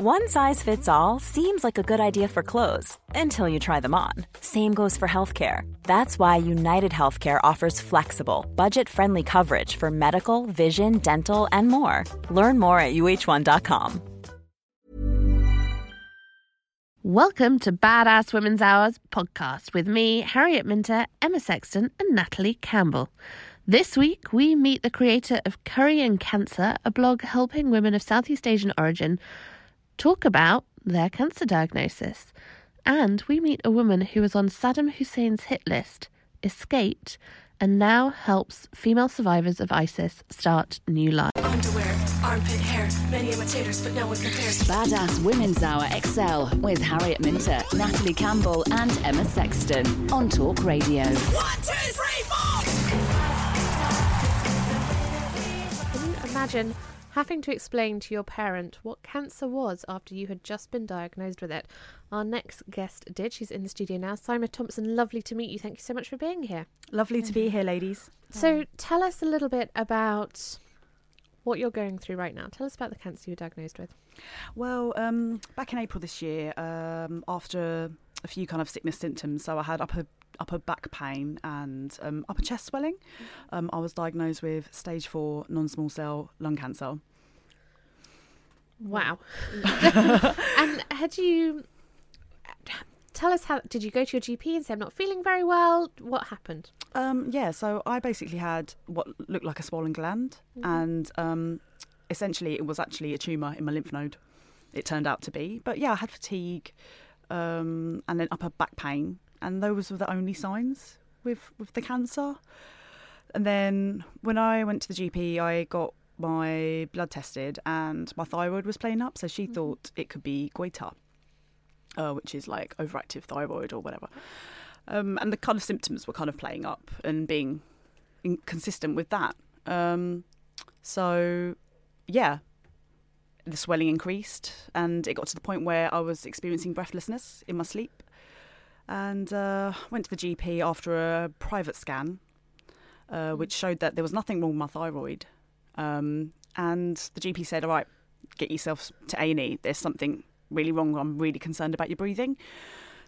One size fits all seems like a good idea for clothes until you try them on. Same goes for healthcare. That's why United Healthcare offers flexible, budget-friendly coverage for medical, vision, dental, and more. Learn more at uhone.com. Welcome to Badass Women's Hours podcast with me, Harriet Minter, Emma Sexton, and Natalie Campbell. This week, we meet the creator of Curry and Cancer, a blog helping women of Southeast Asian origin talk about their cancer diagnosis. And we meet a woman who was on Saddam Hussein's hit list, escaped, and now helps female survivors of ISIS start new lives. Underwear, armpit hair, many imitators, but no one compares. Badass Women's Hour XL with Harriet Minter, Natalie Campbell, and Emma Sexton on Talk Radio. One, two, three, four! Can you imagine having to explain to your parent what cancer was after you had just been diagnosed with it? Our next guest did. She's in the studio now. Seema Thompson, lovely to meet you. Thank you so much for being here. Lovely to be here, ladies. So, tell us a little bit about what you're going through right now. Tell us about the cancer you were diagnosed with. Well, um, back in April this year, um, after a few kind of sickness symptoms, so I had upper upper back pain and um, upper chest swelling. Um, I was diagnosed with stage four non-small cell lung cancer. Wow. and had you tell us how did you go to your GP and say I'm not feeling very well? What happened? Um, yeah, so I basically had what looked like a swollen gland, and um, essentially it was actually a tumour in my lymph node. It turned out to be, but yeah, I had fatigue um, and then upper back pain, and those were the only signs with with the cancer. And then when I went to the GP, I got my blood tested, and my thyroid was playing up, so she thought it could be goiter, uh, which is like overactive thyroid or whatever. Um, and the kind of symptoms were kind of playing up and being inconsistent with that. Um, so, yeah, the swelling increased, and it got to the point where I was experiencing breathlessness in my sleep. And uh, went to the GP after a private scan, uh, which showed that there was nothing wrong with my thyroid. Um, and the GP said, "All right, get yourself to A and E. There's something really wrong. I'm really concerned about your breathing."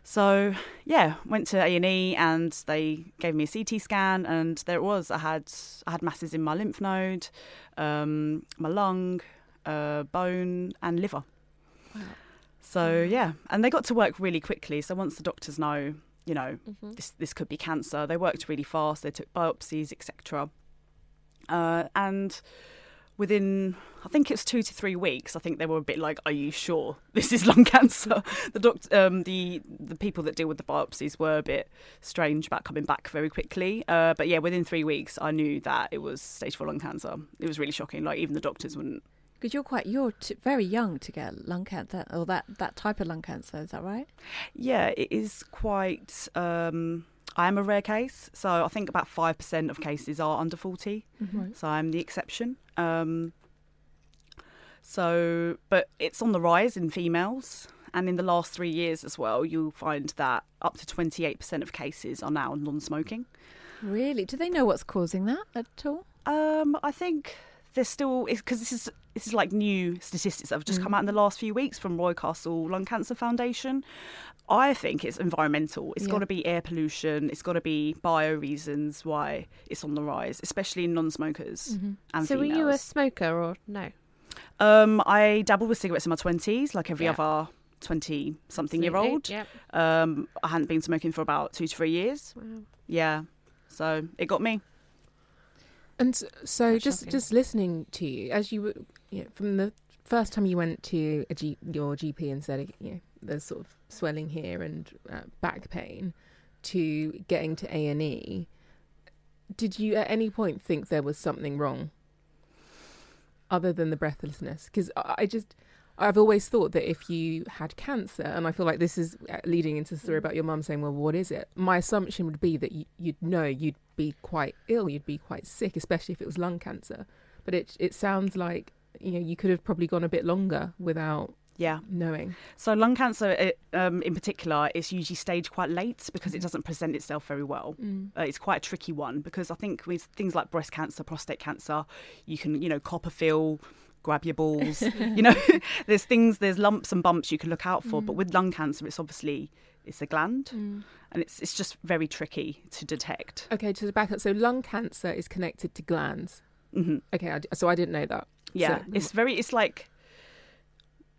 So yeah, went to A and E, and they gave me a CT scan, and there it was. I had I had masses in my lymph node, um, my lung, uh, bone, and liver. So yeah, and they got to work really quickly. So once the doctors know, you know, this this could be cancer, they worked really fast. They took biopsies, etc. Uh, and within, I think it's two to three weeks, I think they were a bit like, "Are you sure this is lung cancer?" the doctor, um, the the people that deal with the biopsies were a bit strange about coming back very quickly. Uh, but yeah, within three weeks, I knew that it was stage four lung cancer. It was really shocking. Like even the doctors wouldn't. Because you're quite you're t- very young to get lung cancer or that that type of lung cancer. Is that right? Yeah, it is quite. Um, I am a rare case, so I think about five percent of cases are under 40 So I'm the exception. Um, so, but it's on the rise in females, and in the last three years as well, you'll find that up to twenty eight percent of cases are now non-smoking. Really? Do they know what's causing that at all? Um, I think there's still because this is this is like new statistics that have just come out in the last few weeks from Roy Castle Lung Cancer Foundation. I think it's environmental. It's Yeah. got to be air pollution. It's got to be bio reasons why it's on the rise, especially in non-smokers and so were you a smoker or no? Um, I dabbled with cigarettes in my twenties, like every Yeah. other 20 something year old. Yep. Um, I hadn't been smoking for about two to three years. Wow. Yeah, so it got me. And so, just shocking. just listening to you as you were, you know, from the first time you went to a G, your GP and said, you know, there's sort of swelling here and uh, back pain, to getting to A and E, did you at any point think there was something wrong, other than the breathlessness? Because I I just, I've always thought that if you had cancer, and I feel like this is uh, leading into the story about your mum saying, "Well, what is it?" My assumption would be that you, you'd know you'd be quite ill, you'd be quite sick, especially if it was lung cancer. But it it sounds like you know you could have probably gone a bit longer without Yeah. knowing. So lung cancer, it, um, in particular, is usually staged quite late because it doesn't present itself very well. Uh, it's quite a tricky one because I think with things like breast cancer, prostate cancer, you can you know copper fill, grab your balls. you know, there's things, there's lumps and bumps you can look out for. But with lung cancer, it's obviously it's a gland, and it's it's just very tricky to detect. Okay, to back up, so lung cancer is connected to glands. hmm Okay, I so I didn't know that. Yeah, So- it's very. It's like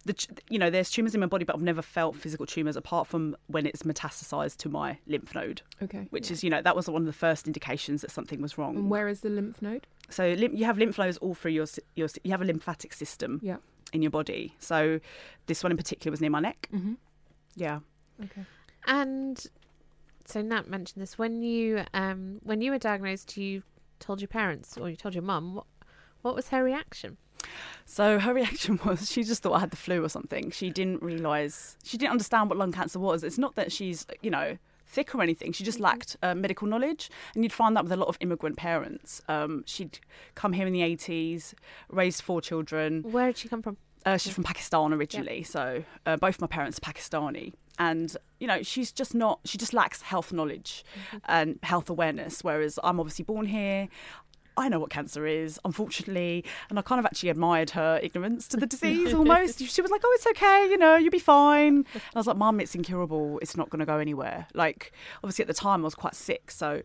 the you know there's tumors in my body, but I've never felt physical tumors apart from when it's metastasized to my lymph node, okay. which is you know that was one of the first indications that something was wrong. And where is the lymph node? So lymph, you have lymph nodes all through your your you have a lymphatic system Yeah. in your body. So this one in particular was near my neck. Mm-hmm. Yeah. Okay. And so Nat mentioned this when you um when you were diagnosed, you told your parents or you told your mum. What what was her reaction? So her reaction was she just thought I had the flu or something. She didn't realise, she didn't understand what lung cancer was. It's not that she's, you know, thick or anything. She just lacked uh, medical knowledge. And you'd find that with a lot of immigrant parents. Um, she'd come here in the 80s, raised four children. Where did she come from? Uh, she's from Pakistan originally, so uh, both my parents are Pakistani. And, you know, she's just not, she just lacks health knowledge and health awareness. Whereas I'm obviously born here. I know what cancer is, unfortunately. And I kind of actually admired her ignorance to the disease almost. she was like, oh, it's okay, you know, you'll be fine. And I was like, Mum, it's incurable. It's not going to go anywhere. Like, obviously at the time I was quite sick. So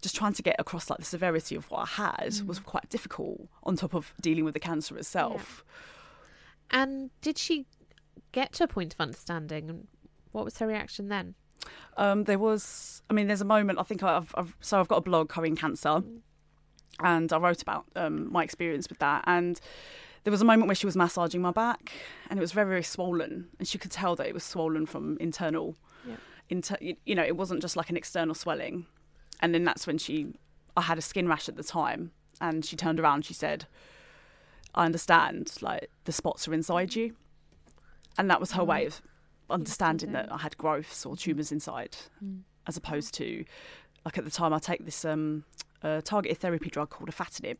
just trying to get across like the severity of what I had was quite difficult on top of dealing with the cancer itself. And did she get to a point of understanding? And what was her reaction then? Um, there was, I mean, there's a moment. I think I've, I've so I've got a blog covering cancer, and I wrote about um, my experience with that. And there was a moment where she was massaging my back, and it was very, very swollen, and she could tell that it was swollen from internal. Yeah. Inter, you know, it wasn't just like an external swelling. And then that's when she, I had a skin rash at the time, and she turned around. She said, "I understand. Like the spots are inside you," and that was her way of understanding that I had growths or tumours inside, as opposed to, like at the time, I take this um, uh, targeted therapy drug called afatinib,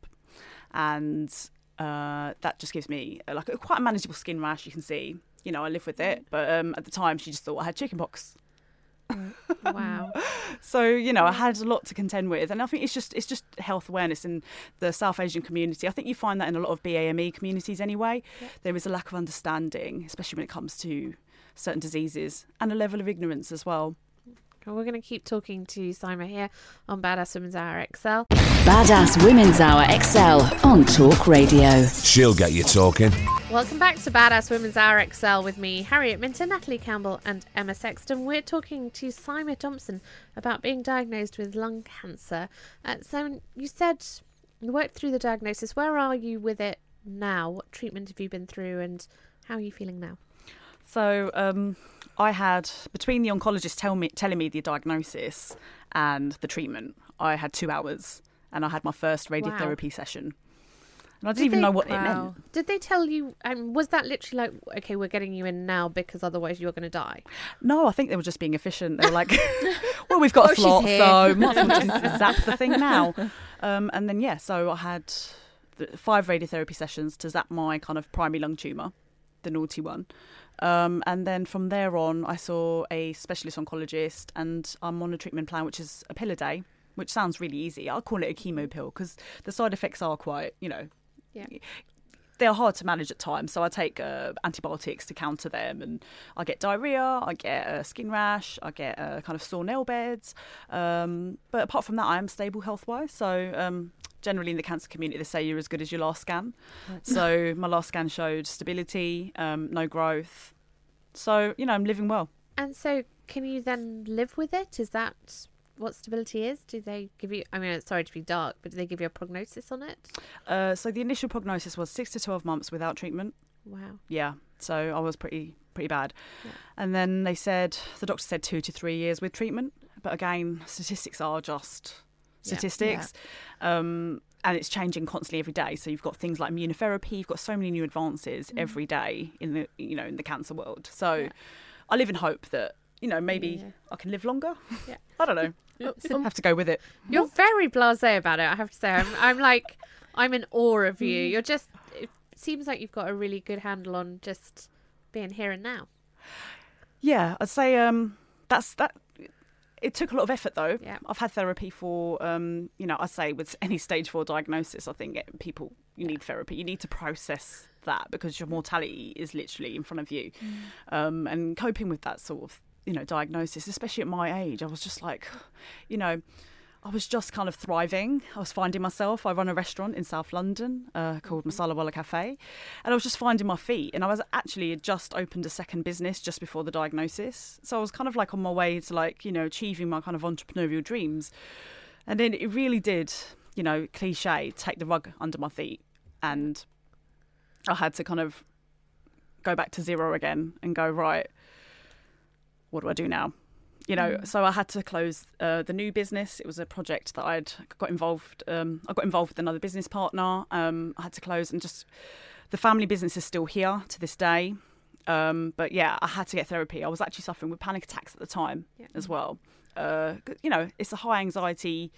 and uh, that just gives me uh, like a, quite a manageable skin rash. You can see, you know, I live with it, but um, at the time, she just thought I had chickenpox. Wow. So you know, I had a lot to contend with, and I think it's just it's just health awareness in the South Asian community. I think you find that in a lot of BAME communities anyway. There is a lack of understanding, especially when it comes to certain diseases, and a level of ignorance as well. Well, we're going to keep talking to Seema here on Badass Women's Hour XL. Badass Women's Hour XL on Talk Radio. She'll get you talking. Welcome back to Badass Women's Hour XL with me, Harriet Minter, Natalie Campbell, and Emma Sexton. We're talking to Seema Thompson about being diagnosed with lung cancer. Uh, Simon, you said you worked through the diagnosis. Where are you with it now? What treatment have you been through, and how are you feeling now? So um, I had between the oncologist tell me telling me the diagnosis and the treatment, I had two hours, and I had my first radiotherapy session. And I didn't Did even they- know what it meant. Did they tell you? Um, was that literally like, okay, we're getting you in now because otherwise you're going to die? No, I think they were just being efficient. They were like, "Well, we've got Oh, a slot, so might as well just zap the thing now." Um, and then yeah, so I had five radiotherapy sessions to zap my kind of primary lung tumor, the naughty one. Um, and then from there on, I saw a specialist oncologist, and I'm on a treatment plan, which is a pill a day, which sounds really easy. I'll call it a chemo pill because the side effects are quite, you know, Yeah. They're hard to manage at times. So I take uh, antibiotics to counter them, and I get diarrhea, I get a skin rash, I get a kind of sore nail beds. Um, but apart from that, I am stable health wise. So um, generally in the cancer community, they say you're as good as your last scan. So my last scan showed stability, um, no growth. So you know, I'm living well. And so, can you then live with it? Is that what stability is? Do they give you? I mean, sorry to be dark, but do they give you a prognosis on it? Uh, so the initial prognosis was six to twelve months without treatment. Wow. Yeah, so I was pretty pretty bad. Yeah. And then they said the doctor said two to three years with treatment. But again, statistics are just Yeah. statistics. Um, and it's changing constantly every day. So you've got things like immunotherapy. You've got so many new advances Mm. every day in the you know in the cancer world. So I live in hope that you know maybe Yeah. I can live longer. Yeah. I don't know. Have to go with it. You're very blasé about it. I have to say, I'm, I'm like, I'm in awe of you. Mm. You're just. It seems like you've got a really good handle on just being here and now. Yeah, I'd say um, that's that. It took a lot of effort though. Yeah. I've had therapy for um, you know, I say with any stage four diagnosis, I think it, people you need therapy. You need to process that because your mortality is literally in front of you, um, and coping with that sort of you know diagnosis, especially at my age, I was just like, you know. I was just kind of thriving. I was finding myself. I run a restaurant in South London uh, called Masala Wala Cafe, and I was just finding my feet. And I was actually just opened a second business just before the diagnosis, so I was kind of like on my way to like you know achieving my kind of entrepreneurial dreams. And then it really did, you know, cliche, take the rug under my feet, and I had to kind of go back to zero again and go right. What do I do now? you know so i had to close uh, the new business. It was a project that i'd got involved um, i got involved with another business partner. Um, i had to close and just the family business is still here to this day. Um, but yeah i had to get therapy. I was actually suffering with panic attacks at the time as well. Uh, you know it's a high anxiety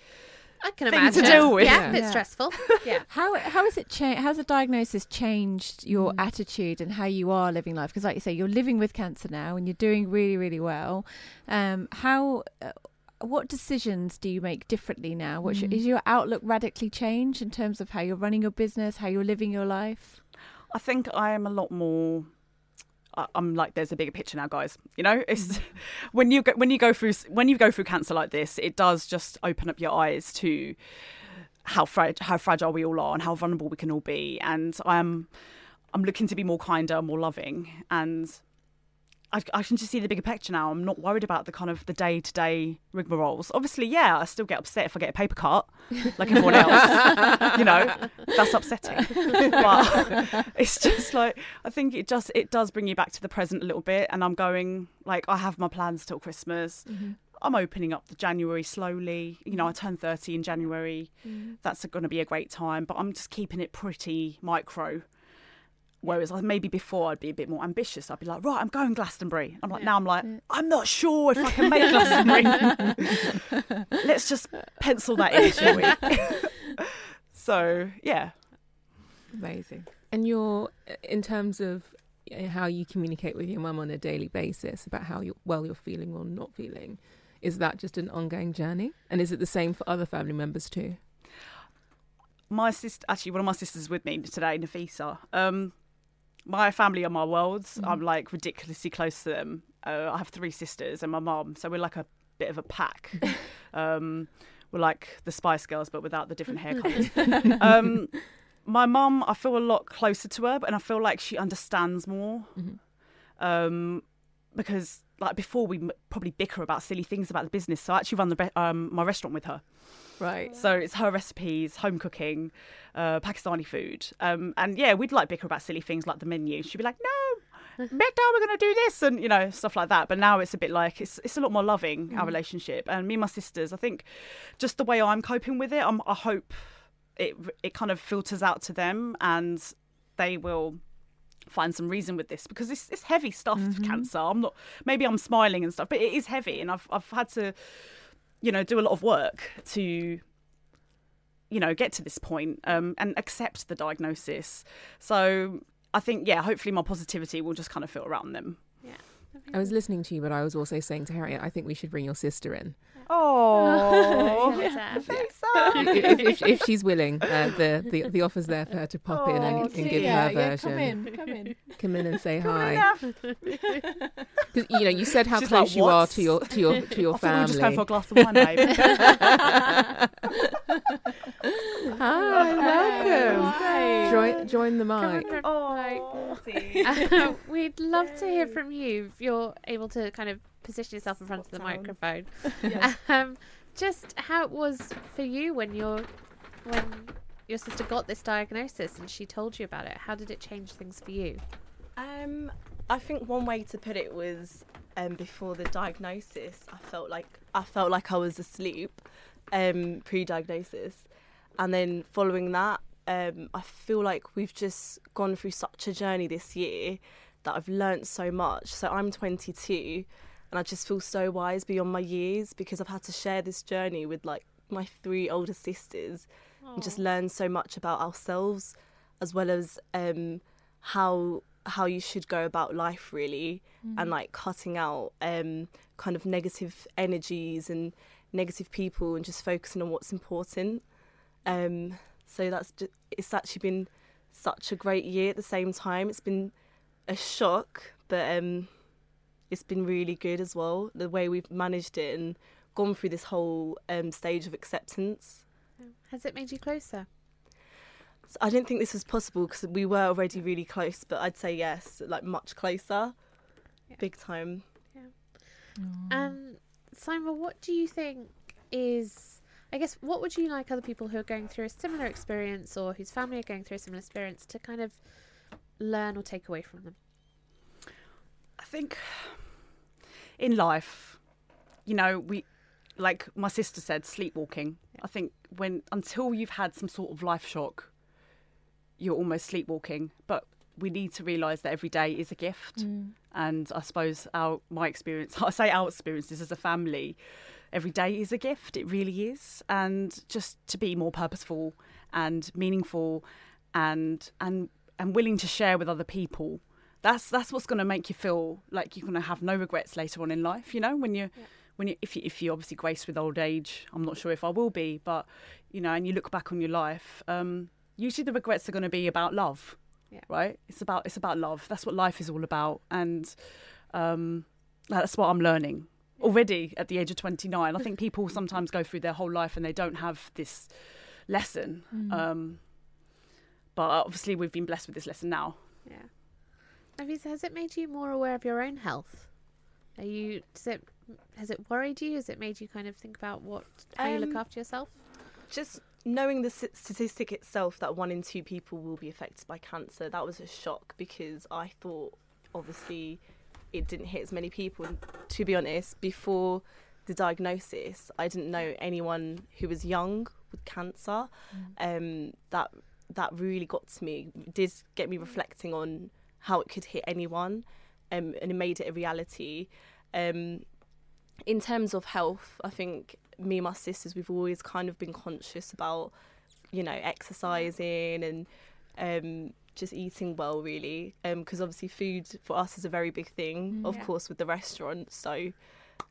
I can thing to imagine. deal with. Yeah, a bit Yeah. stressful. Yeah. How how has it changed? How's the diagnosis changed your Mm. attitude and how you are living life? Because, like you say, you're living with cancer now, and you're doing really, really well. Um, how, uh, what decisions do you make differently now? What's Mm. your, is your outlook radically changed in terms of how you're running your business, how you're living your life? I think I am a lot more. I'm like, there's a bigger picture now, guys. You know, it's mm. when you go, when you go through when you go through cancer like this, it does just open up your eyes to how how fragile we all are and how vulnerable we can all be. And I'm I'm looking to be more kinder, more loving, and I, I can just see the bigger picture now. I'm not worried about the kind of the day to day rigmaroles. Obviously, yeah, I still get upset if I get a paper cut, like everyone else. you know, that's upsetting. But it's just like I think it just it does bring you back to the present a little bit. And I'm going like I have my plans till Christmas. Mm-hmm. I'm opening up the January slowly. You know, I turn 30 in January. Mm-hmm. That's going to be a great time, but I'm just keeping it pretty micro. Whereas like, maybe before I'd be a bit more ambitious. I'd be like, right, I'm going Glastonbury. I'm like, now I'm like, I'm not sure if I can make Glastonbury. Let's just pencil that in, shall we? so yeah, Amazing. And you're, in terms of uh, how you communicate with your mum on a daily basis about how you well you're feeling or not feeling, is that just an ongoing journey? And is it the same for other family members too? my sister, actually, one of my sisters is with me today, Nafisa. Um, my family are my worlds. I'm like ridiculously close to them. Uh, I have three sisters and my mom, so we're like a bit of a pack. um, we're like the Spice Girls, but without the different hair colours. um, my mom, I feel a lot closer to her, and I feel like she understands more. Um, because like before, we m- probably bicker about silly things about the business. So I actually run the re- um, my restaurant with her. Right. So it's her recipes, home cooking, uh, Pakistani food. Um, and yeah, we'd like bicker about silly things like the menu. She'd be like, no, Becca, we're going to do this and, you know, stuff like that. But now it's a bit like, it's, it's a lot more loving, our relationship. And me and my sisters, I think just the way I'm coping with it, I'm, I hope it, it kind of filters out to them and they will find some reason with this because it's, it's heavy stuff cancer i'm not maybe i'm smiling and stuff but it is heavy and i've i've had to you know do a lot of work to you know get to this point um, and accept the diagnosis. So i think yeah hopefully my positivity will just kind of filter around them. Yeah. I was listening to you, but I was also saying to Harriet, I think we should bring your sister in. oh if, if, if she's willing, uh, the, the the offer's there for her to pop in and, and give her version. Come in. Come in. Come in and say hi. 'Cause, you know, you said how She's close like, you are to your to your to your I thought we were just going for a glass of wine, babe. Hi, welcome. Hi. Join join the mic. oh, Uh, we'd love to hear from you if you're able to kind of position yourself in front of the Spot on. microphone. Um, just how it was for you when your when your sister got this diagnosis and she told you about it. How did it change things for you? Um, I think one way to put it was um, before the diagnosis, I felt like I felt like I was asleep, um, pre-diagnosis, and then following that, um, I feel like we've just gone through such a journey this year that I've learnt so much. So I'm 22, and I just feel so wise beyond my years because I've had to share this journey with like my three older sisters and just learn so much about ourselves as well as um, how how you should go about life really and like cutting out um, kind of negative energies and negative people and just focusing on what's important. Um, so that's just, it's actually been such a great year at the same time. It's been a shock but um, it's been really good as well the way we've managed it and gone through this whole um, stage of acceptance Has it made you closer? So I didn't think this was possible because we were already really close, but I'd say yes, like much closer, Yeah. big time. Yeah. Um, Seema, what do you think is? I guess what would you like other people who are going through a similar experience or whose family are going through a similar experience to kind of learn or take away from them? I think in life, you know, we like my sister said, sleepwalking. I think when until you've had some sort of life shock, you're almost sleepwalking. But we need to realise that every day is a gift. Mm. And I suppose our my experience, I say our experiences as a family, every day is a gift. It really is. And just to be more purposeful and meaningful, and and and willing to share with other people. That's that's what's going to make you feel like you're going to have no regrets later on in life. You know, when you when you if you if you obviously grace with old age, I'm not sure if I will be, but you know, and you look back on your life, um, usually the regrets are going to be about love, Yeah. right? It's about it's about love. That's what life is all about, and um, that's what I'm learning already at the age of 29. I think people sometimes go through their whole life and they don't have this lesson. Um, but obviously, we've been blessed with this lesson now. Yeah. Have you, has it made you more aware of your own health? Are you? Does it? Has it worried you? Has it made you kind of think about what how you look Um, after yourself? Just knowing the statistic itself that one in two people will be affected by cancer, that was a shock because I thought obviously it didn't hit as many people. And to be honest, before the diagnosis, I didn't know anyone who was young with cancer. Um, that that really got to me. It did get me reflecting on how it could hit anyone, um, and it made it a reality. Um, in terms of health, I think me and my sisters we've always kind of been conscious about, you know, exercising and um, just eating well, really. Because obviously, food for us is a very big thing, of Yeah. course, with the restaurant. So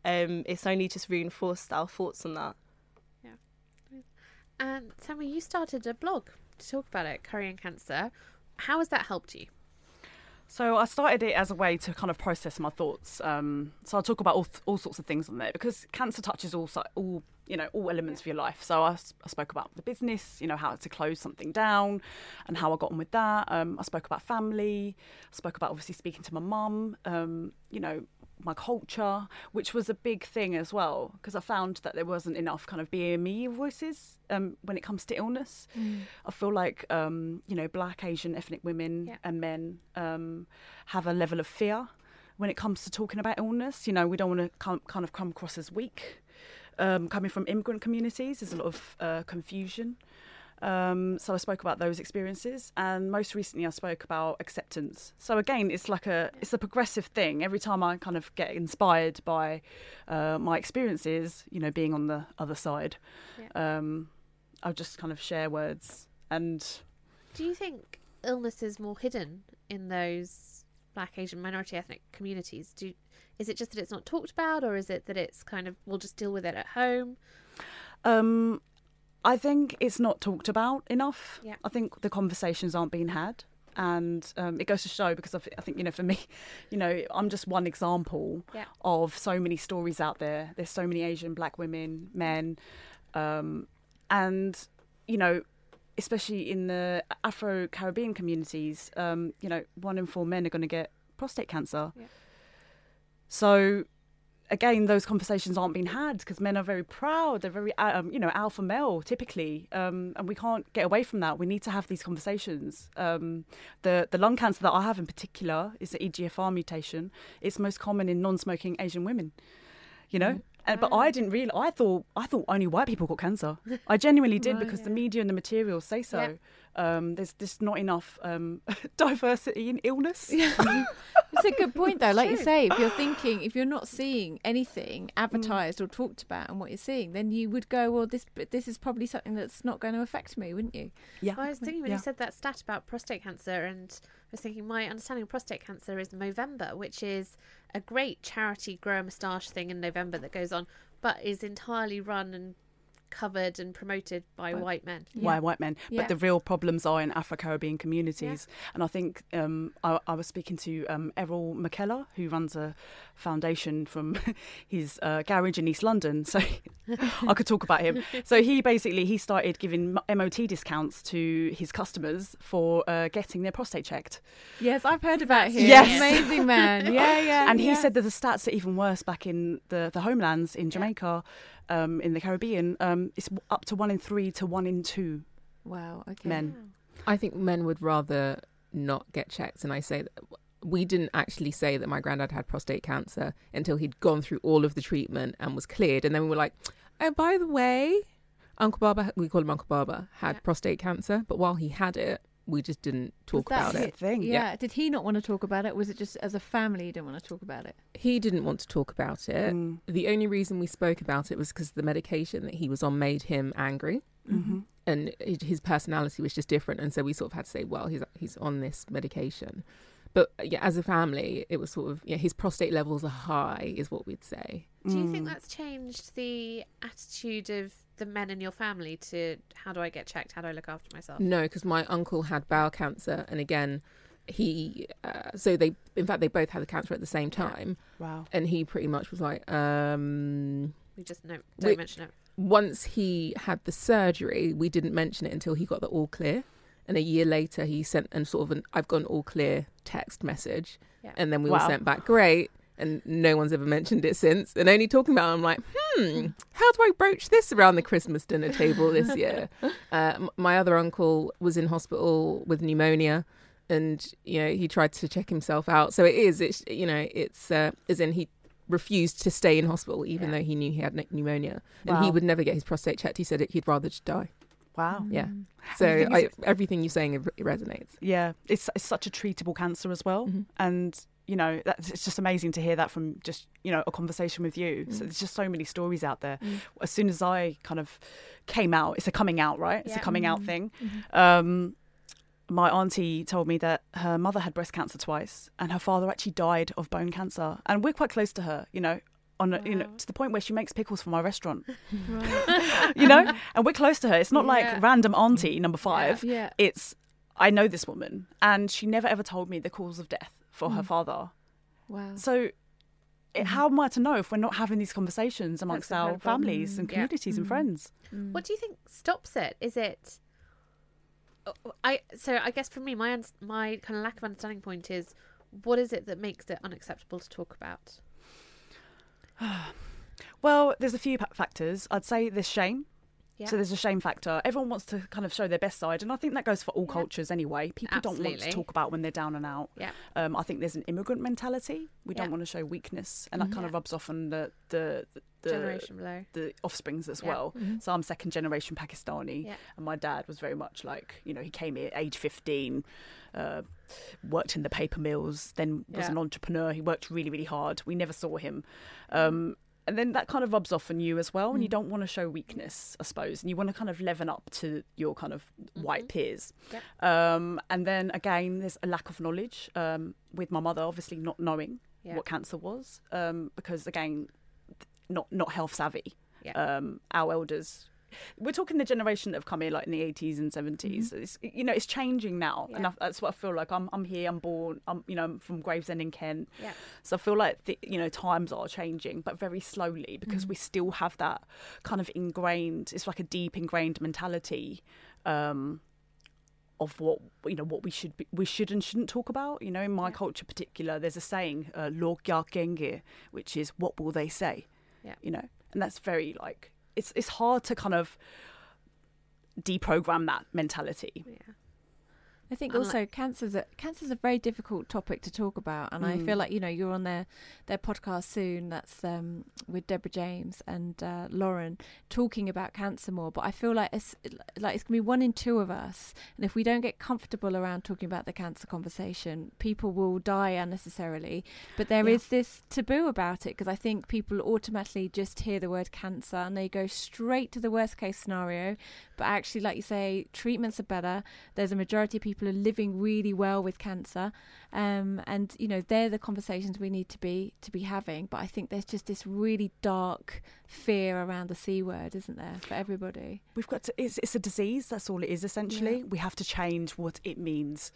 um, it's only just reinforced our thoughts on that. Yeah. And me, you started a blog to talk about it, curry and cancer. How has that helped you? So I started it as a way to kind of process my thoughts. Um, so I'll talk about all, all sorts of things on there because cancer touches all all you know all elements of your life. So I spoke about the business, you know how to close something down, and how I got on with that. Um, I spoke about family. I spoke about obviously speaking to my mum. Um, you know my culture, which was a big thing as well because I found that there wasn't enough kind of BME voices um, when it comes to illness. I feel like um, you know black, Asian, ethnic women Yeah. and men um, have a level of fear when it comes to talking about illness. You know, we don't want to come, kind of come across as weak. Um, coming from immigrant communities, there's a lot of uh, confusion. Um, so I spoke about those experiences, and most recently I spoke about acceptance. So again, it's like a it's a progressive thing. Every time I kind of get inspired by uh, my experiences, you know, being on the other side, um, I'll just kind of share words and Do you think illness is more hidden in those black, Asian, minority ethnic communities? Do is it just that it's not talked about, or is it that it's kind of we'll just deal with it at home? Um, I think it's not talked about enough. Yeah. I think the conversations aren't being had. And um, it goes to show because I thi- I think, you know, for me, you know, I'm just one example Yeah. of so many stories out there. There's so many Asian black women, men, um, and, you know, especially in the Afro Caribbean communities, um, you know, one in four men are going to get prostate cancer. Yeah. So again, those conversations aren't being had because men are very proud. They're very, um, you know, alpha male typically, um, and we can't get away from that. We need to have these conversations. Um, the the lung cancer that I have in particular is the EGFR mutation. It's most common in non-smoking Asian women. You know, And, but I didn't really. I thought I thought only white people got cancer. I genuinely did because the media and the materials say so. Um, there's just not enough um, diversity in illness. It's a good point, though. Like you say, if you're thinking, if you're not seeing anything advertised or talked about and what you're seeing, then you would go, well, this this is probably something that's not going to affect me, wouldn't you? Yeah. Well, I was thinking when Yeah. you said that stat about prostate cancer, and I was thinking my understanding of prostate cancer is Movember, which is a great charity grow a moustache thing in November that goes on, but is entirely run and covered and promoted by white men. Why white men? Yeah. But the real problems are in Afro Caribbean communities. And I think um, I, I was speaking to um, Errol McKellar, who runs a foundation from his uh, garage in East London. So I could talk about him. So he basically he started giving MOT discounts to his customers for uh, getting their prostate checked. Yes, I've heard about him. Yes. Amazing man. Yeah, yeah. and he yeah. said that the stats are even worse back in the, the homelands in Jamaica, um, in the Caribbean. Um, it's up to one in three to one in two wow, okay. men. I think men would rather not get checked. And I say that we didn't actually say that my granddad had prostate cancer until he'd gone through all of the treatment and was cleared. And then we were like, oh, by the way, Uncle Baba, we call him Uncle Baba, had Yeah. prostate cancer. But while he had it, we just didn't talk that about That's it. thing. Yeah. Did he not want to talk about it? Was it just as a family you didn't want to talk about it? He didn't want to talk about it. Mm. The only reason we spoke about it was because the medication that he was on made him angry. hmm and his personality was just different and so we sort of had to say well he's he's on this medication but yeah as a family it was sort of yeah his prostate levels are high is what we'd say Do you Mm. think that's changed the attitude of the men in your family to how do I get checked? How do I look after myself? no because my uncle had bowel cancer and again he uh, so they in fact they both had the cancer at the same time Wow. and he pretty much was like um We just no, don't We- mention it. once he had the surgery, we didn't mention it until he got the all clear. And a year later, he sent and sort of an I've got an all clear text message. Yeah. And then we Wow. sent back, great. And no one's ever mentioned it since. And only talking about it, I'm like, hmm, how do I broach this around the Christmas dinner table this year? uh, m- my other uncle was in hospital with pneumonia. And, you know, he tried to check himself out. So it is, it's, you know, it's, uh, as in he refused to stay in hospital even Yeah. though he knew he had pne- pneumonia and he would never get his prostate checked. He said it, he'd rather just die. Wow. Yeah. So thing I, everything you're saying it resonates. Yeah, it's it's such a treatable cancer as well, Mhm. and you know it's just amazing to hear that from just you know a conversation with you. So Mm. there's just so many stories out there. As soon as I kind of came out, it's a coming out, right? It's a Yeah. coming out Mm. thing. Um, my auntie told me that her mother had breast cancer twice, and her father actually died of bone cancer, and we're quite close to her, you know. On a, you know, to the point where she makes pickles for my restaurant, you know, and we're close to her. It's not Yeah. like random auntie number five Yeah. it's I know this woman and she never ever told me the cause of death for Mm. her father. Wow. So it, how am I to know if we're not having these conversations amongst our families and Mm. Yeah. communities and friends? What do you think stops it? Is it? oh, I so I guess for me, my uns- my kind of lack of understanding point is what is it that makes it unacceptable to talk about? Well, there's a few factors. I'd say there's shame. Yeah. So there's a shame factor. Everyone wants to kind of show their best side, and I think that goes for all Yeah. cultures anyway. People don't want to talk about when they're down and out. Yeah. Um, I think there's an immigrant mentality. We don't want to show weakness, and that kind of rubs off on the the the, Generation below. the offsprings as Yeah. well. So I'm second generation Pakistani, Yeah. and my dad was very much like you know he came here at age 15, uh, worked in the paper mills, then was Yeah. an entrepreneur. He worked really really hard. We never saw him. Um, and then that kind of rubs off on you as well, and you don't want to show weakness, I suppose, and you want to kind of leaven up to your kind of white peers. Yep. Um, and then again, there's a lack of knowledge um, with my mother, obviously not knowing Yeah. what cancer was, um, because again, not not health savvy. Yeah. Um, our elders. We're talking the generation that have come here like in the 80s and 70s. It's, you know, it's changing now, and Mm-hmm. I, that's what I feel like. I'm I'm here. I'm born. I'm you know I'm from Gravesend in Kent. Yeah. So I feel like the, you know times are changing, but very slowly because Mm. we still have that kind of ingrained. It's like a deep ingrained mentality um, of what you know what we should be, we should and shouldn't talk about. You know, in my culture, particular, there's a saying uh, "Log ya genge," which is "What will they say?" Yeah. You know, and that's very like it's it's hard to kind of deprogram that mentality. Yeah. I think And also cancer's a cancer's a very difficult topic to talk about, and I feel Mm. like you know you're on their their podcast soon. That's um, with Deborah James and uh, Lauren talking about cancer more. But I feel like it's like it's gonna be one in two of us, and if we don't get comfortable around talking about the cancer conversation, people will die unnecessarily. But there is Yeah. this taboo about it because I think people automatically just hear the word cancer and they go straight to the worst case scenario. But actually, like you say, treatments are better. There's a majority of people who are living really well with cancer, um, and you know they're the conversations we need to be to be having. But I think there's just this really dark fear around the c word, isn't there, for everybody? We've got to, it's, it's a disease. That's all it is. Essentially, we have to change what it means.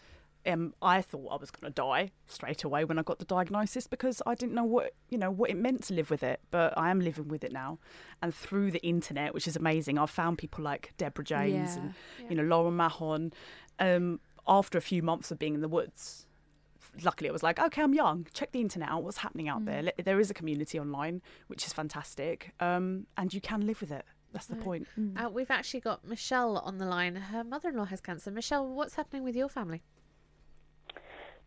Um, I thought I was going to die straight away when I got the diagnosis because I didn't know what you know what it meant to live with it. But I am living with it now, and through the internet, which is amazing. I've found people like Deborah James and you know Lauren Mahon. Um, after a few months of being in the woods, luckily I was like, okay, I'm young. Check the internet out. What's happening out there? There is a community online, which is fantastic, um, and you can live with it. That's the Right. point. Uh, we've actually got Michelle on the line. Her mother-in-law has cancer. Michelle, what's happening with your family?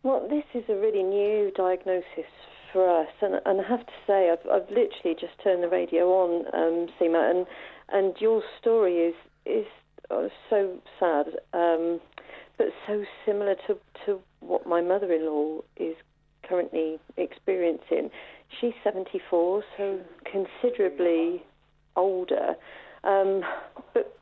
Well, this is a really new diagnosis for us, and, and I have to say, I've, I've literally just turned the radio on, um, Seema, and and your story is is uh, so sad, um, but so similar to to what my mother-in-law is currently experiencing. She's 74, so considerably older, um, but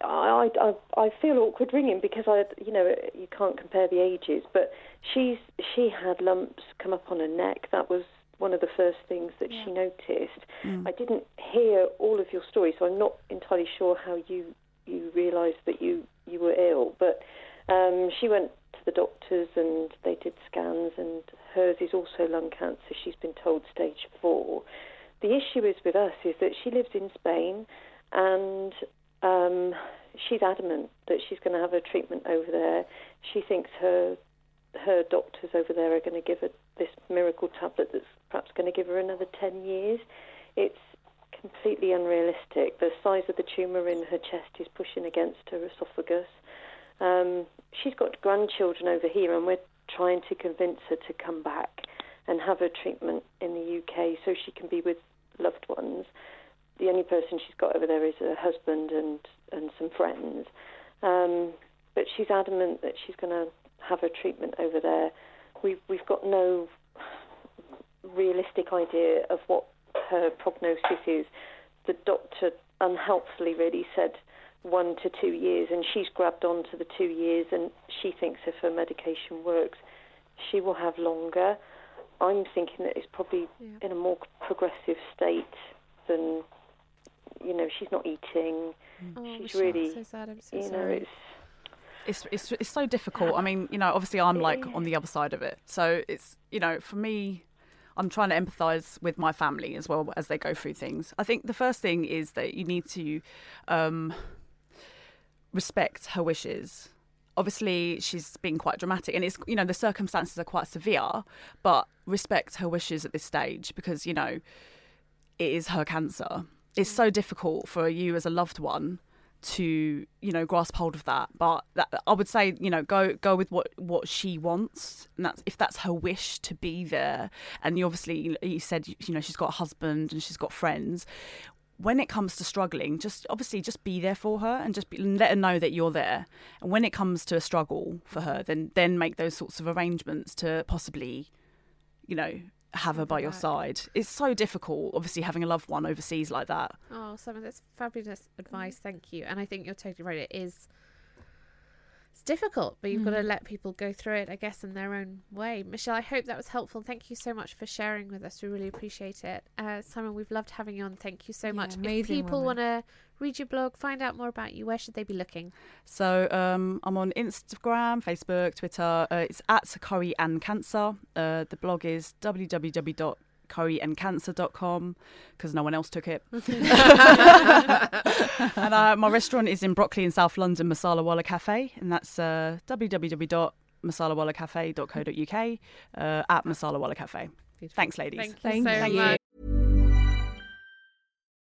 I, I I feel awkward ringing because I you know you can't compare the ages, but she's she had lumps come up on her neck. That was one of the first things that she noticed. I didn't hear all of your story, so I'm not entirely sure how you you realised that you you were ill. But um, she went to the doctors and they did scans, and hers is also lung cancer. She's been told stage four. The issue is with us is that she lives in Spain, and um, she's adamant that she's going to have her treatment over there. She thinks her her doctors over there are going to give her this miracle tablet that's perhaps going to give her another 10 years. It's completely unrealistic. The size of the tumour in her chest is pushing against her esophagus. Um, she's got grandchildren over here, and we're trying to convince her to come back and have her treatment in the UK so she can be with loved ones. The only person she's got over there is her husband and, and some friends. Um, but she's adamant that she's going to have her treatment over there. We've, we've got no realistic idea of what her prognosis is. The doctor unhelpfully really said one to two years, and she's grabbed on to the two years, and she thinks if her medication works, she will have longer. I'm thinking that it's probably in a more progressive state than, you know, she's not eating. Mm. Oh, she's Michelle, really, so sad. I'm so you know, sorry. it's it's it's it's so difficult. I mean, you know, obviously I'm like on the other side of it. So it's you know, for me, I'm trying to empathise with my family as well as they go through things. I think the first thing is that you need to um, respect her wishes. Obviously, she's been quite dramatic, and it's you know the circumstances are quite severe, but respect her wishes at this stage because you know it is her cancer. It's so difficult for you as a loved one to you know grasp hold of that. But that, i would say you know go go with what what she wants. And that's if that's her wish to be there and you obviously you said you know she's got a husband and she's got friends. When it comes to struggling just obviously just be there for her and just be, let her know that you're there. And when it comes to a struggle for her then then make those sorts of arrangements to possibly you know have her by your back. side it's so difficult obviously having a loved one overseas like that Oh, Seema, that's fabulous advice. Thank you. And I think you're totally right. It is. It's difficult, but you've got to let people go through it, I guess, in their own way. Michelle, I hope that was helpful. Thank you so much for sharing with us. We really appreciate it. Uh, Seema, we've loved having you on. Thank you so Yeah, much. If people want to read your blog, find out more about you, where should they be looking? So um, I'm on Instagram, Facebook, Twitter. Uh, it's at Curry and Cancer. Uh, the blog is www.curryandcancer.com because no one else took it. and uh, my restaurant is in Brockley in South London, Masala Wala Cafe, and that's uh, www.masalawalacafe.co.uk uh, at Masala Wala Cafe. Thanks, ladies. Thank you so you. much.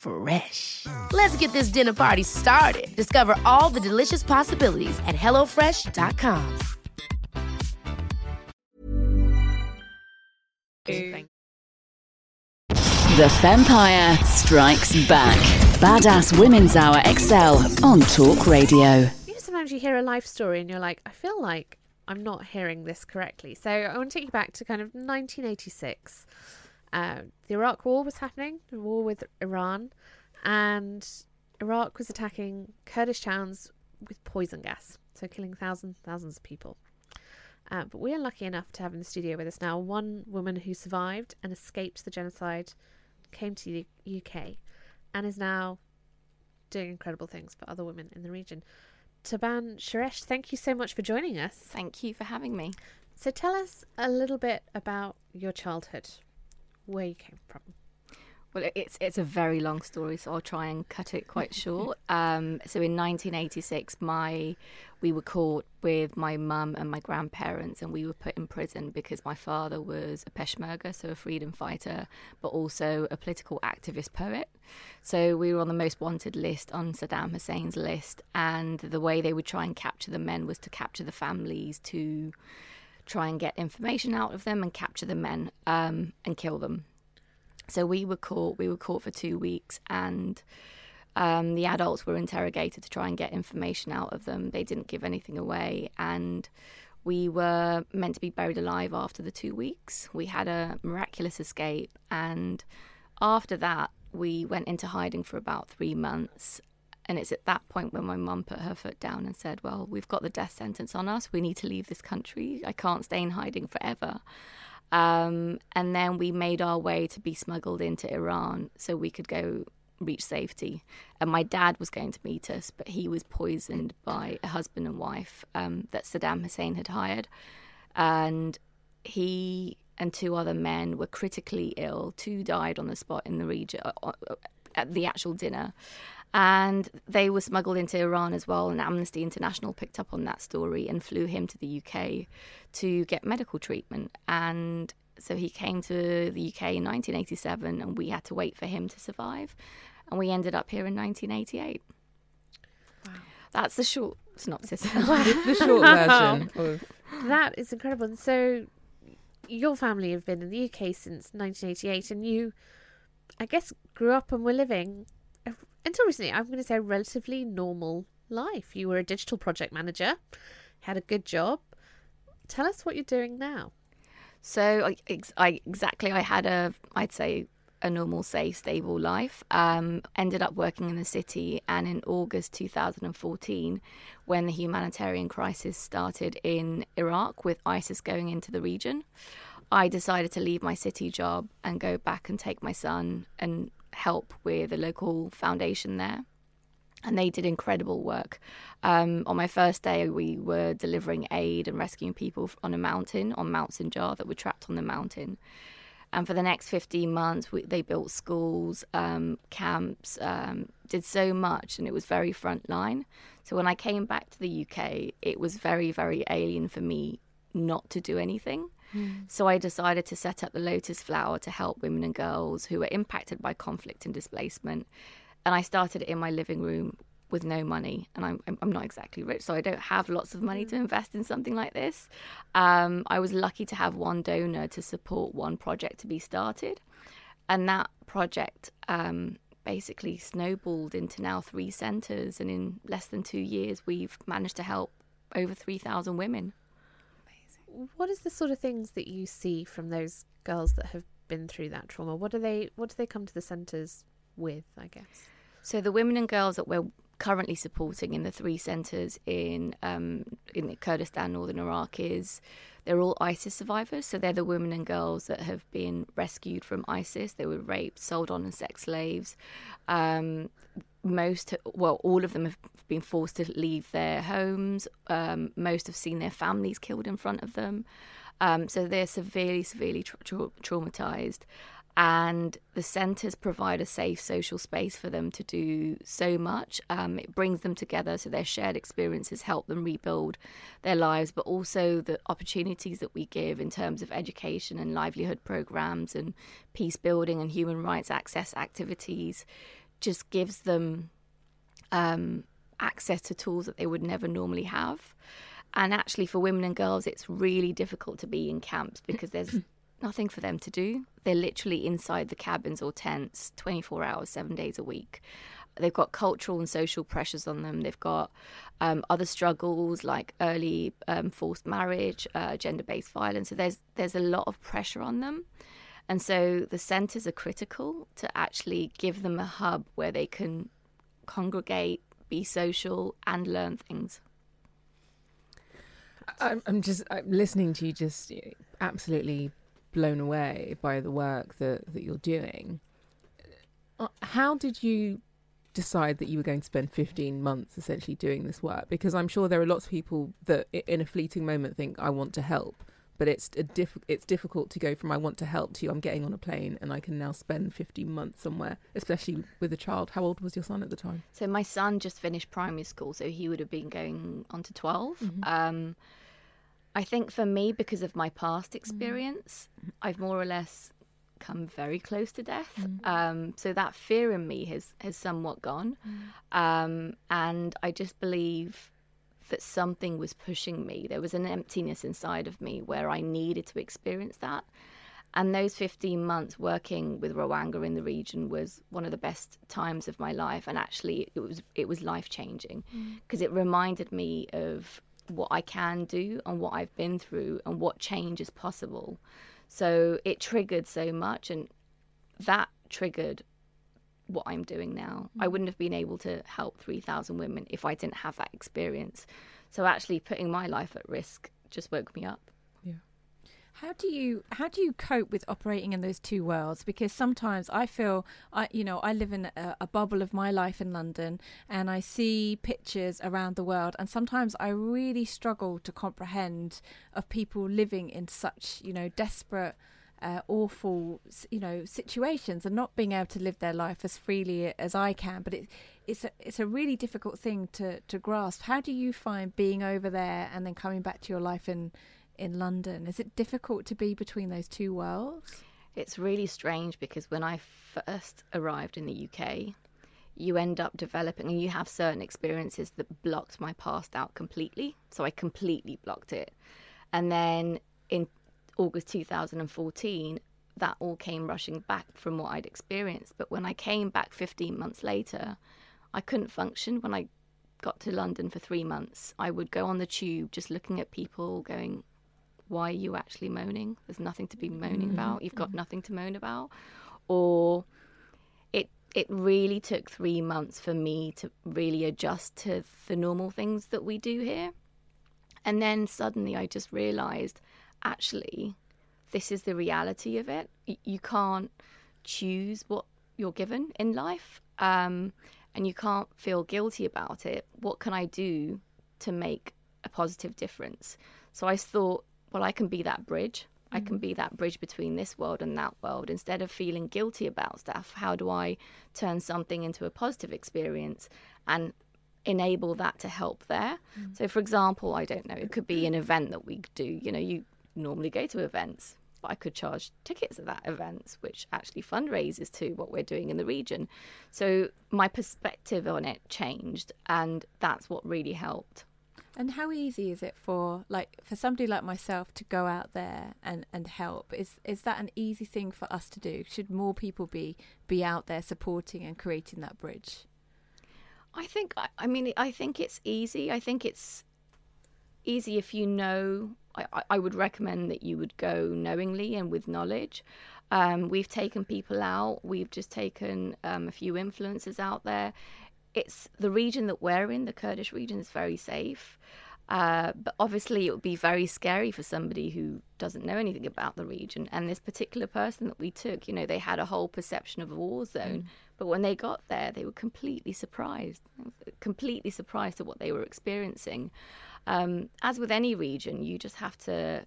Fresh. Let's get this dinner party started. Discover all the delicious possibilities at hellofresh.com. The Vampire Strikes Back. Badass Women's Hour XL on Talk Radio. You know, sometimes you hear a life story and you're like, I feel like I'm not hearing this correctly. So I want to take you back to kind of 1986. Uh, the Iraq War was happening, the war with Iran, and Iraq was attacking Kurdish towns with poison gas, so killing thousands, thousands of people. Uh, but we are lucky enough to have in the studio with us now one woman who survived and escaped the genocide, came to the UK, and is now doing incredible things for other women in the region. Taban Shoresh, thank you so much for joining us. Thank you for having me. So tell us a little bit about your childhood, where you came from. Well, it's it's a very long story, so I'll try and cut it quite short. Um, so in 1986, my we were caught with my mum and my grandparents, and we were put in prison because my father was a Peshmerga, so a freedom fighter, but also a political activist poet. So we were on the most wanted list on Saddam Hussein's list, and the way they would try and capture the men was to capture the families to try and get information out of them and capture the men um, and kill them. So we were caught. We were caught for two weeks, and um, the adults were interrogated to try and get information out of them. They didn't give anything away, and we were meant to be buried alive after the two weeks. We had a miraculous escape, and after that, we went into hiding for about three months. And it's at that point when my mum put her foot down and said, Well, we've got the death sentence on us. We need to leave this country. I can't stay in hiding forever. Um, and then we made our way to be smuggled into Iran so we could go reach safety. And my dad was going to meet us, but he was poisoned by a husband and wife um, that Saddam Hussein had hired. And he and two other men were critically ill. Two died on the spot in the region uh, at the actual dinner. And they were smuggled into Iran as well. And Amnesty International picked up on that story and flew him to the UK to get medical treatment. And so he came to the UK in 1987, and we had to wait for him to survive. And we ended up here in 1988. Wow. That's the short synopsis. the short version. Of... That is incredible. And so, your family have been in the UK since 1988, and you, I guess, grew up and were living until recently, I'm going to say a relatively normal life. You were a digital project manager, had a good job. Tell us what you're doing now. So, I, I exactly, I had a, I'd say, a normal, safe, stable life. Um, ended up working in the city, and in August 2014, when the humanitarian crisis started in Iraq with ISIS going into the region, I decided to leave my city job and go back and take my son and help with a local foundation there. And they did incredible work. Um, on my first day, we were delivering aid and rescuing people on a mountain, on Mount Sinjar, that were trapped on the mountain. And for the next 15 months, we, they built schools, um, camps, um, did so much, and it was very frontline. So when I came back to the UK, it was very, very alien for me not to do anything. Mm. So I decided to set up the Lotus Flower to help women and girls who were impacted by conflict and displacement. And I started it in my living room with no money, and I'm I'm not exactly rich, so I don't have lots of money to invest in something like this. Um, I was lucky to have one donor to support one project to be started, and that project um, basically snowballed into now three centres, and in less than two years, we've managed to help over three thousand women. What is the sort of things that you see from those girls that have been through that trauma? What do they what do they come to the centres with? I guess. So the women and girls that we're currently supporting in the three centres in um, in Kurdistan, northern Iraq, is they're all ISIS survivors. So they're the women and girls that have been rescued from ISIS. They were raped, sold on as sex slaves. Um, most, well, all of them have been forced to leave their homes. Um, most have seen their families killed in front of them. Um, so they're severely, severely tra- tra- traumatized and the centres provide a safe social space for them to do so much. Um, it brings them together, so their shared experiences help them rebuild their lives, but also the opportunities that we give in terms of education and livelihood programs and peace building and human rights access activities just gives them um, access to tools that they would never normally have. And actually, for women and girls, it's really difficult to be in camps because there's nothing for them to do. They're literally inside the cabins or tents 24 hours, seven days a week. They've got cultural and social pressures on them. They've got um, other struggles like early um, forced marriage, uh, gender-based violence. So there's there's a lot of pressure on them, and so the centres are critical to actually give them a hub where they can congregate, be social, and learn things. I'm, just I'm listening to you, just absolutely blown away by the work that, that you're doing. Uh, how did you decide that you were going to spend 15 months essentially doing this work? Because I'm sure there are lots of people that in a fleeting moment think, I want to help. But it's a diff- it's difficult to go from I want to help to I'm getting on a plane and I can now spend 15 months somewhere, especially with a child. How old was your son at the time? So my son just finished primary school, so he would have been going on to 12. Mhm. Um, I think for me, because of my past experience, Mm-hmm. I've more or less come very close to death. Mm-hmm. Um, so that fear in me has has somewhat gone, um, and I just believe that something was pushing me. There was an emptiness inside of me where I needed to experience that. And those 15 months working with Rwanga in the region was one of the best times of my life. And actually, it was it was life changing because mm. it reminded me of what I can do and what I've been through and what change is possible. So it triggered so much, and that triggered what I'm doing now. I mm. wouldn't have been able to help 3,000 women if I didn't have that experience. So actually, putting my life at risk just woke me up. Yeah. How do you how do you cope with operating in those two worlds? Because sometimes I feel I you know I live in a, a bubble of my life in London, and I see pictures around the world, and sometimes I really struggle to comprehend of people living in such you know desperate. Uh, awful, you know, situations and not being able to live their life as freely as I can. But it, it's a, it's a really difficult thing to, to grasp. How do you find being over there and then coming back to your life in in London? Is it difficult to be between those two worlds? It's really strange because when I first arrived in the UK, you end up developing and you have certain experiences that blocked my past out completely. So I completely blocked it. And then in August 2014, that all came rushing back from what I'd experienced. But when I came back 15 months later, I couldn't function. When I got to London for three months, I would go on the tube just looking at people going, why are you actually moaning? There's nothing to be moaning Mhm, about. You've got nothing to moan about. Or it it really took three months for me to really adjust to the normal things that we do here. And then suddenly I just realized actually this is the reality of it. You can't choose what you're given in life. Um, and you can't feel guilty about it. What can I do to make a positive difference? So I thought, well, I can be that bridge. I can be that bridge between this world and that world. Instead of feeling guilty about stuff, how do I turn something into a positive experience and enable that to help there. Mm. So, for example, I don't know, it could be an event that we do. You know, you normally go to events, but I could charge tickets at that event, which actually fundraises to what we're doing in the region. So, my perspective on it changed, and that's what really helped. And how easy is it for like for somebody like myself to go out there and, and help? Is is that an easy thing for us to do? Should more people be be out there supporting and creating that bridge? I think I, I mean I think it's easy. I think it's easy if you know. I, I- would recommend that you would go knowingly and with knowledge. Um, we've taken people out. We've just taken um, a few influencers out there. It's the region that we're in. The Kurdish region is very safe. Uh, but obviously, it would be very scary for somebody who doesn't know anything about the region. And this particular person that we took, you know, they had a whole perception of a war zone. But when they got there, they were completely surprised, completely surprised at what they were experiencing. Um, as with any region, you just have to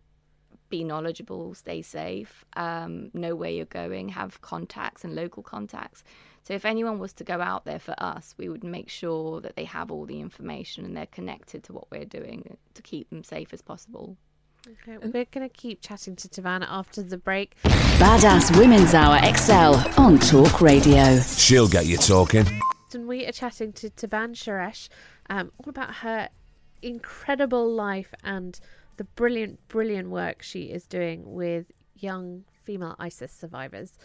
be knowledgeable, stay safe, um, know where you're going, have contacts and local contacts. So if anyone was to go out there for us, we would make sure that they have all the information and they're connected to what we're doing to keep them safe as possible. Okay, we're going to keep chatting to Tavanna after the break. Badass Women's Hour XL on Talk Radio. She'll get you talking. And we are chatting to Taban Shoresh um, all about her incredible life and the brilliant, brilliant work she is doing with young female ISIS survivors.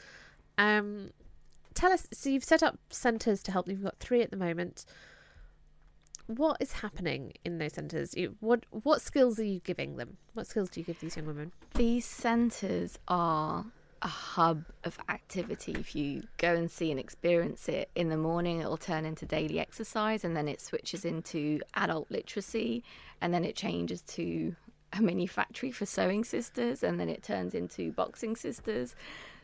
Um, tell us, so you've set up centres to help. You've got three at the moment. What is happening in those centres? What what skills are you giving them? What skills do you give these young women? These centres are a hub of activity. If you go and see and experience it in the morning, it'll turn into daily exercise, and then it switches into adult literacy, and then it changes to a mini factory for sewing sisters, and then it turns into boxing sisters.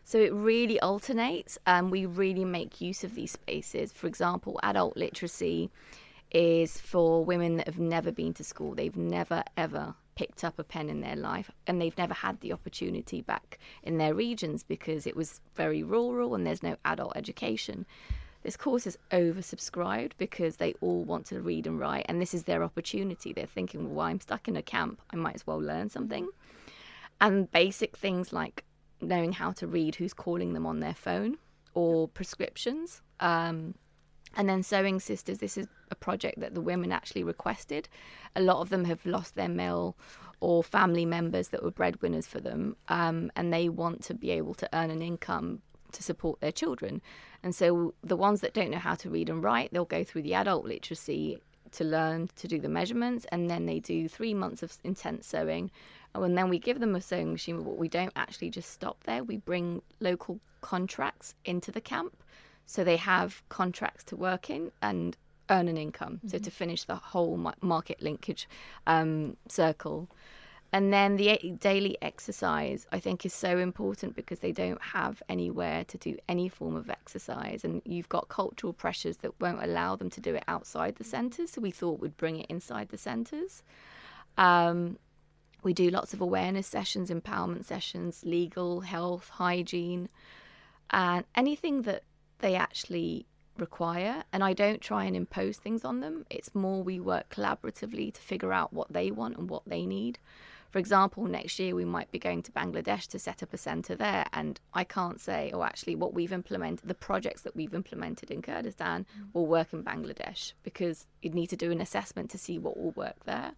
So it really alternates, and we really make use of these spaces. For example, adult literacy is for women that have never been to school. They've never, ever picked up a pen in their life, and they've never had the opportunity back in their regions because it was very rural and there's no adult education. This course is oversubscribed because they all want to read and write, and this is their opportunity. They're thinking, well, I'm stuck in a camp, I might as well learn something. And basic things like knowing how to read who's calling them on their phone or prescriptions. Um, and then Sewing Sisters, this is a project that the women actually requested. A lot of them have lost their male or family members that were breadwinners for them, um, and they want to be able to earn an income to support their children. And so the ones that don't know how to read and write, they'll go through the adult literacy to learn to do the measurements, and then they do three months of intense sewing. And then we give them a sewing machine, but we don't actually just stop there. We bring local contracts into the camp. So they have contracts to work in and earn an income. So to finish the whole market linkage um, circle. And then the daily exercise, I think, is so important because they don't have anywhere to do any form of exercise. And you've got cultural pressures that won't allow them to do it outside the centres. So we thought we'd bring it inside the centres. Um, we do lots of awareness sessions, empowerment sessions, legal, health, hygiene, and anything that they actually require. And I don't try and impose things on them. It's more we work collaboratively to figure out what they want and what they need. For example, next year we might be going to Bangladesh to set up a centre there, and I can't say, oh, actually, what we've implemented, the projects that we've implemented in Kurdistan will work in Bangladesh because you'd need to do an assessment to see what will work there.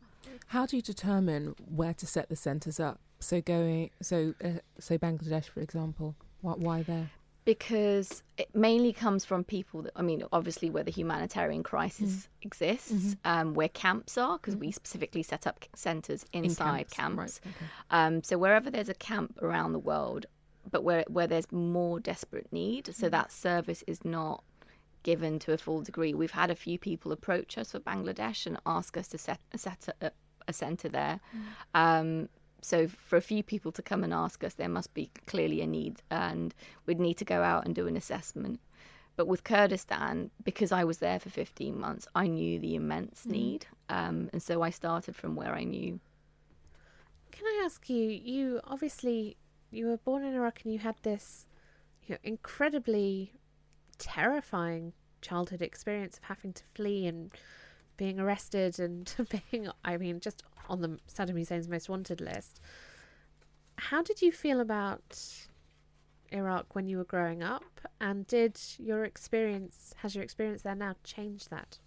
How do you determine where to set the centres up? So going, so uh, so Bangladesh, for example, why, why there? Because it mainly comes from people that I mean, obviously where the humanitarian crisis exists, Mhm. um, where camps are, because we specifically set up centres inside camps, camps. right, okay. Um, so wherever there's a camp around the world, but where where there's more desperate need, so that service is not given to a full degree. We've had a few people approach us for Bangladesh and ask us to set set a, a centre there. Um, so for a few people to come and ask us, there must be clearly a need, and we'd need to go out and do an assessment. But with Kurdistan, because I was there for 15 months, I knew the immense Mm. need, um, and so I started from where I knew. Can I ask you? You obviously you were born in Iraq and you had this you know, incredibly terrifying childhood experience of having to flee and being arrested and being, I mean, just on the Saddam Hussein's most wanted list. How did you feel about Iraq when you were growing up? And did your experience, has your experience there now changed that?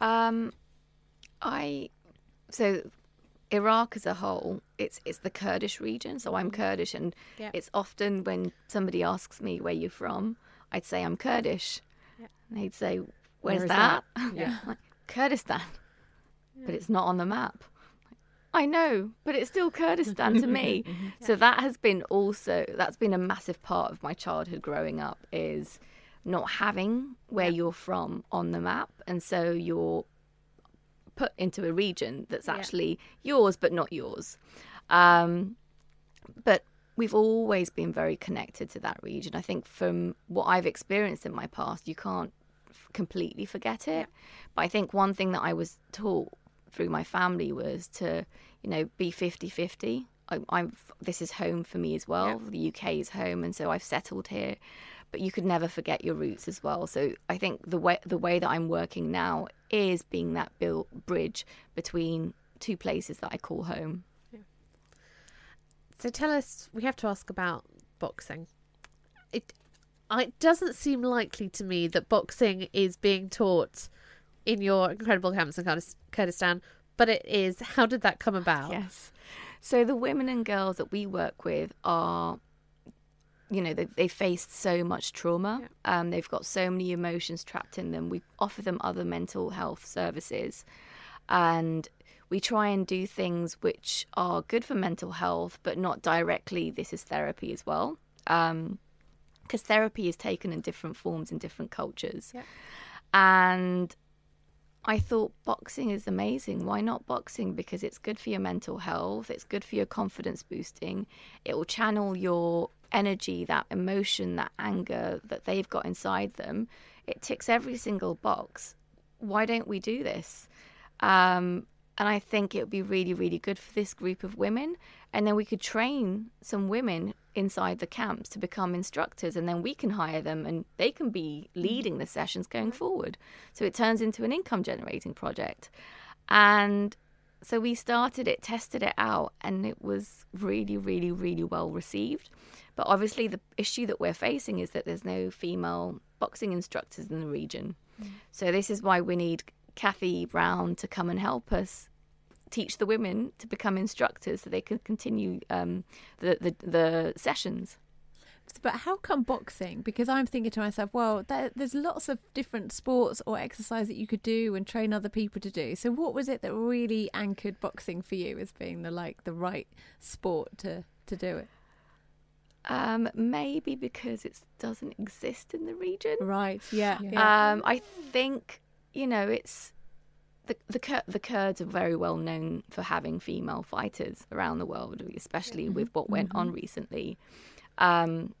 Um, I so Iraq as a whole, it's it's the Kurdish region. So I'm Kurdish, and Yeah. it's often when somebody asks me where you're from, I'd say I'm Kurdish, Yeah. and they'd say, "Where's is that?" that? Yeah. like Kurdistan, but it's not on the map. I know, but it's still Kurdistan to me. So that has been also that's been a massive part of my childhood growing up is not having where you're from on the map, and so you're put into a region that's Yeah. actually yours but not yours. Um, but we've always been very connected to that region. I think from what I've experienced in my past, you can't f- completely forget it. But I think one thing that I was taught through my family was to, you know, be 50 50. I'm, this is home for me as well. The UK is home, and so I've settled here. But you could never forget your roots as well. So I think the way the way that I'm working now is being that built bridge between two places that I call home. So tell us, we have to ask about boxing. It, it doesn't seem likely to me that boxing is being taught in your incredible camps in Kurdistan, but it is. How did that come about? Yes. So the women and girls that we work with are, you know, they, they faced so much trauma. Um, they've got so many emotions trapped in them. We offer them other mental health services, and we try and do things which are good for mental health, but not directly. This is therapy as well. Um, because therapy is taken in different forms in different cultures. And I thought boxing is amazing. Why not boxing? Because it's good for your mental health, it's good for your confidence boosting. It will channel your energy, that emotion, that anger that they've got inside them. It ticks every single box. Why don't we do this? Um, and I think it would be really, really good for this group of women. And then we could train some women inside the camps to become instructors, and then we can hire them and they can be mm-hmm. leading the sessions going mm-hmm. forward. So it turns into an income generating project. And so we started it, tested it out, and it was really, really, really well received. But obviously, the issue that we're facing is that there's no female boxing instructors in the region. Mm. So this is why we need Cathy Brown to come and help us teach the women to become instructors so they can continue um, the, the the sessions. But how come boxing? Because I'm thinking to myself, well, there, there's lots of different sports or exercise that you could do and train other people to do. So what was it that really anchored boxing for you as being the like the right sport to to do it? Um, maybe because it doesn't exist in the region. Right. Yeah. yeah. Um, I think you know it's the the the Kurds are very well known for having female fighters around the world, especially with what went on recently. Um,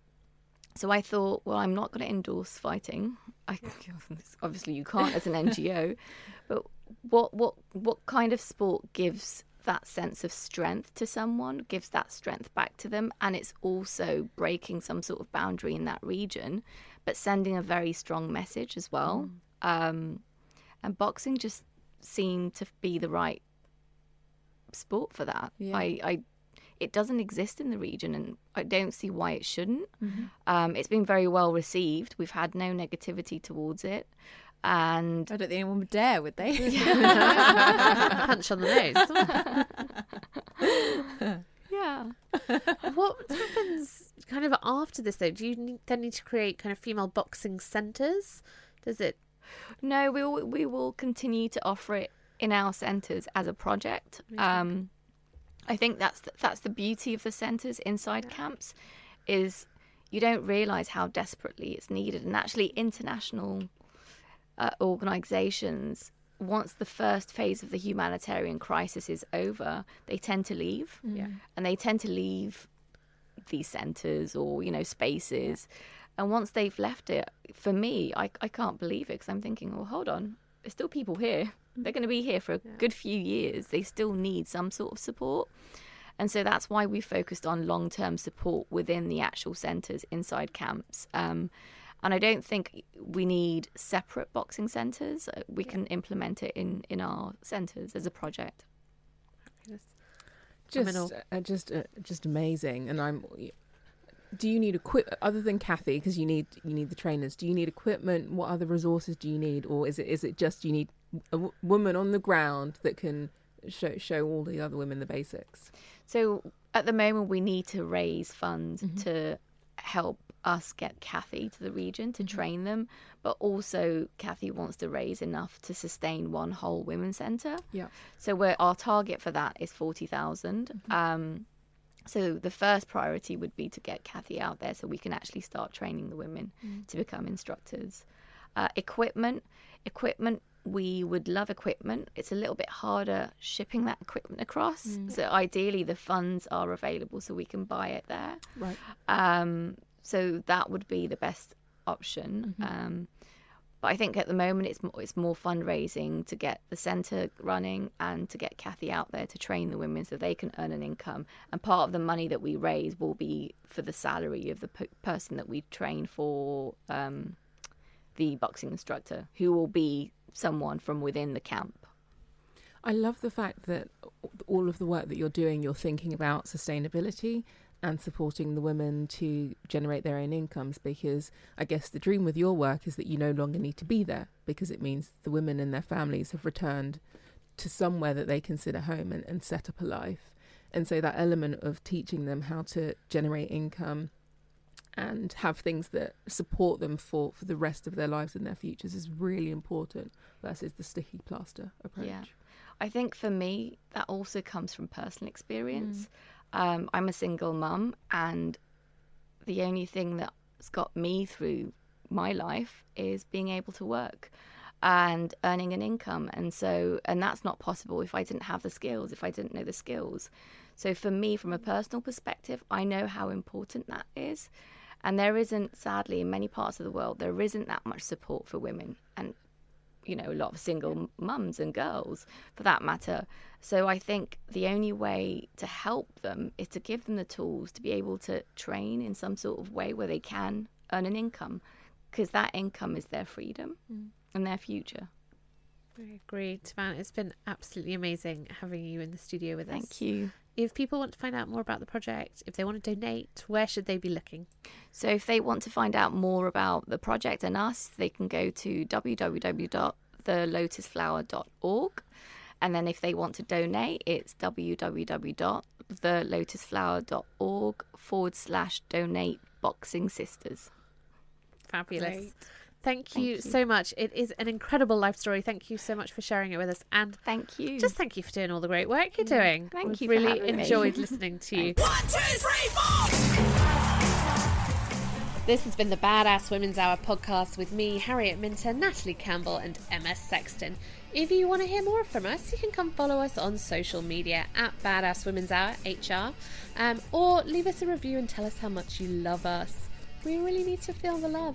so I thought, well, I'm not going to endorse fighting. I, obviously, you can't as an NGO, but what what what kind of sport gives that sense of strength to someone, gives that strength back to them, and it's also breaking some sort of boundary in that region, but sending a very strong message as well. Um, and boxing just seemed to be the right sport for that. Yeah. I, I, it doesn't exist in the region, and I don't see why it shouldn't. Mhm. Um, it's been very well received. We've had no negativity towards it, and I don't think anyone would dare, would they? Punch on the nose. yeah. what happens kind of after this though? Do you need, then need to create kind of female boxing centres? Does it? No, we will, we will continue to offer it in our centres as a project. Um, I think that's the, that's the beauty of the centres inside camps, is you don't realise how desperately it's needed, and actually international uh, organisations. Once the first phase of the humanitarian crisis is over, they tend to leave, Yeah. and they tend to leave these centres or you know spaces. And once they've left it, for me, I, I can't believe it because I'm thinking, well, hold on, there's still people here. They're going to be here for a good few years. They still need some sort of support. And so that's why we focused on long term support within the actual centres inside camps. Um, And I don't think we need separate boxing centres. Uh, We can implement it in, in our centres as a project. just uh, just uh, just amazing and i'm do you need equip other than cathy because you need you need the trainers do you need equipment what other resources do you need or is it is it just you need a w- woman on the ground that can show show all the other women the basics So at the moment, we need to raise funds mm-hmm. to help us get Cathy to the region to mm-hmm. train them, but also Cathy wants to raise enough to sustain one whole women's centre. Yeah. So we're, our target for that is 40,000. Mm-hmm. Um, so the first priority would be to get Cathy out there so we can actually start training the women Mm. to become instructors. Uh, equipment, equipment. We would love equipment. It's a little bit harder shipping that equipment across. Mm. So ideally, the funds are available so we can buy it there. Right. Um, so that would be the best option. Mhm. Um, but I think at the moment it's more, it's more fundraising to get the centre running and to get Cathy out there to train the women so they can earn an income. And part of the money that we raise will be for the salary of the p- person that we train for um, the boxing instructor, who will be someone from within the camp. I love the fact that all of the work that you're doing, you're thinking about sustainability and supporting the women to generate their own incomes because I guess the dream with your work is that you no longer need to be there because it means the women and their families have returned to somewhere that they consider home and, and set up a life. And so that element of teaching them how to generate income and have things that support them for, for the rest of their lives and their futures is really important versus the sticky plaster approach. Yeah. I think for me, that also comes from personal experience. Mm. Um, I'm a single mum, and the only thing that's got me through my life is being able to work and earning an income. And so, and that's not possible if I didn't have the skills, if I didn't know the skills. So, for me, from a personal perspective, I know how important that is. And there isn't, sadly, in many parts of the world, there isn't that much support for women. And you know, a lot of single mums and girls for that matter. So I think the only way to help them is to give them the tools to be able to train in some sort of way where they can earn an income because that income is their freedom Mm. and their future. I agree, It's been absolutely amazing having you in the studio with us. Thank you. If people want to find out more about the project, if they want to donate, where should they be looking? So if they want to find out more about the project and us, they can go to www.thelotusflower.org. And then if they want to donate, it's www.thelotusflower.org forward slash donate boxing sisters. Fabulous. Great. Thank you, Thank you. so much. It is an incredible life story. Thank you so much for sharing it with us. And thank you. Just thank you for doing all the great work you're doing. Thank We've you for really having me. enjoyed listening to you. One, two, three, four. This has been the Badass Women's Hour podcast with me, Harriet Minter, Natalie Campbell, and Emma Sexton. If you want to hear more from us, you can come follow us on social media at Badass Women's Hour HR, um, or leave us a review and tell us how much you love us. We really need to feel the love.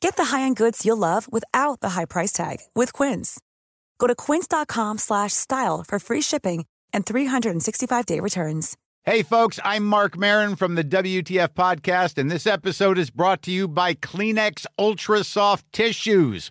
Get the high-end goods you'll love without the high price tag with Quince. Go to quince.com slash style for free shipping and 365-day returns. Hey, folks, I'm Marc Maron from the WTF Podcast, and this episode is brought to you by Kleenex Ultra Soft Tissues.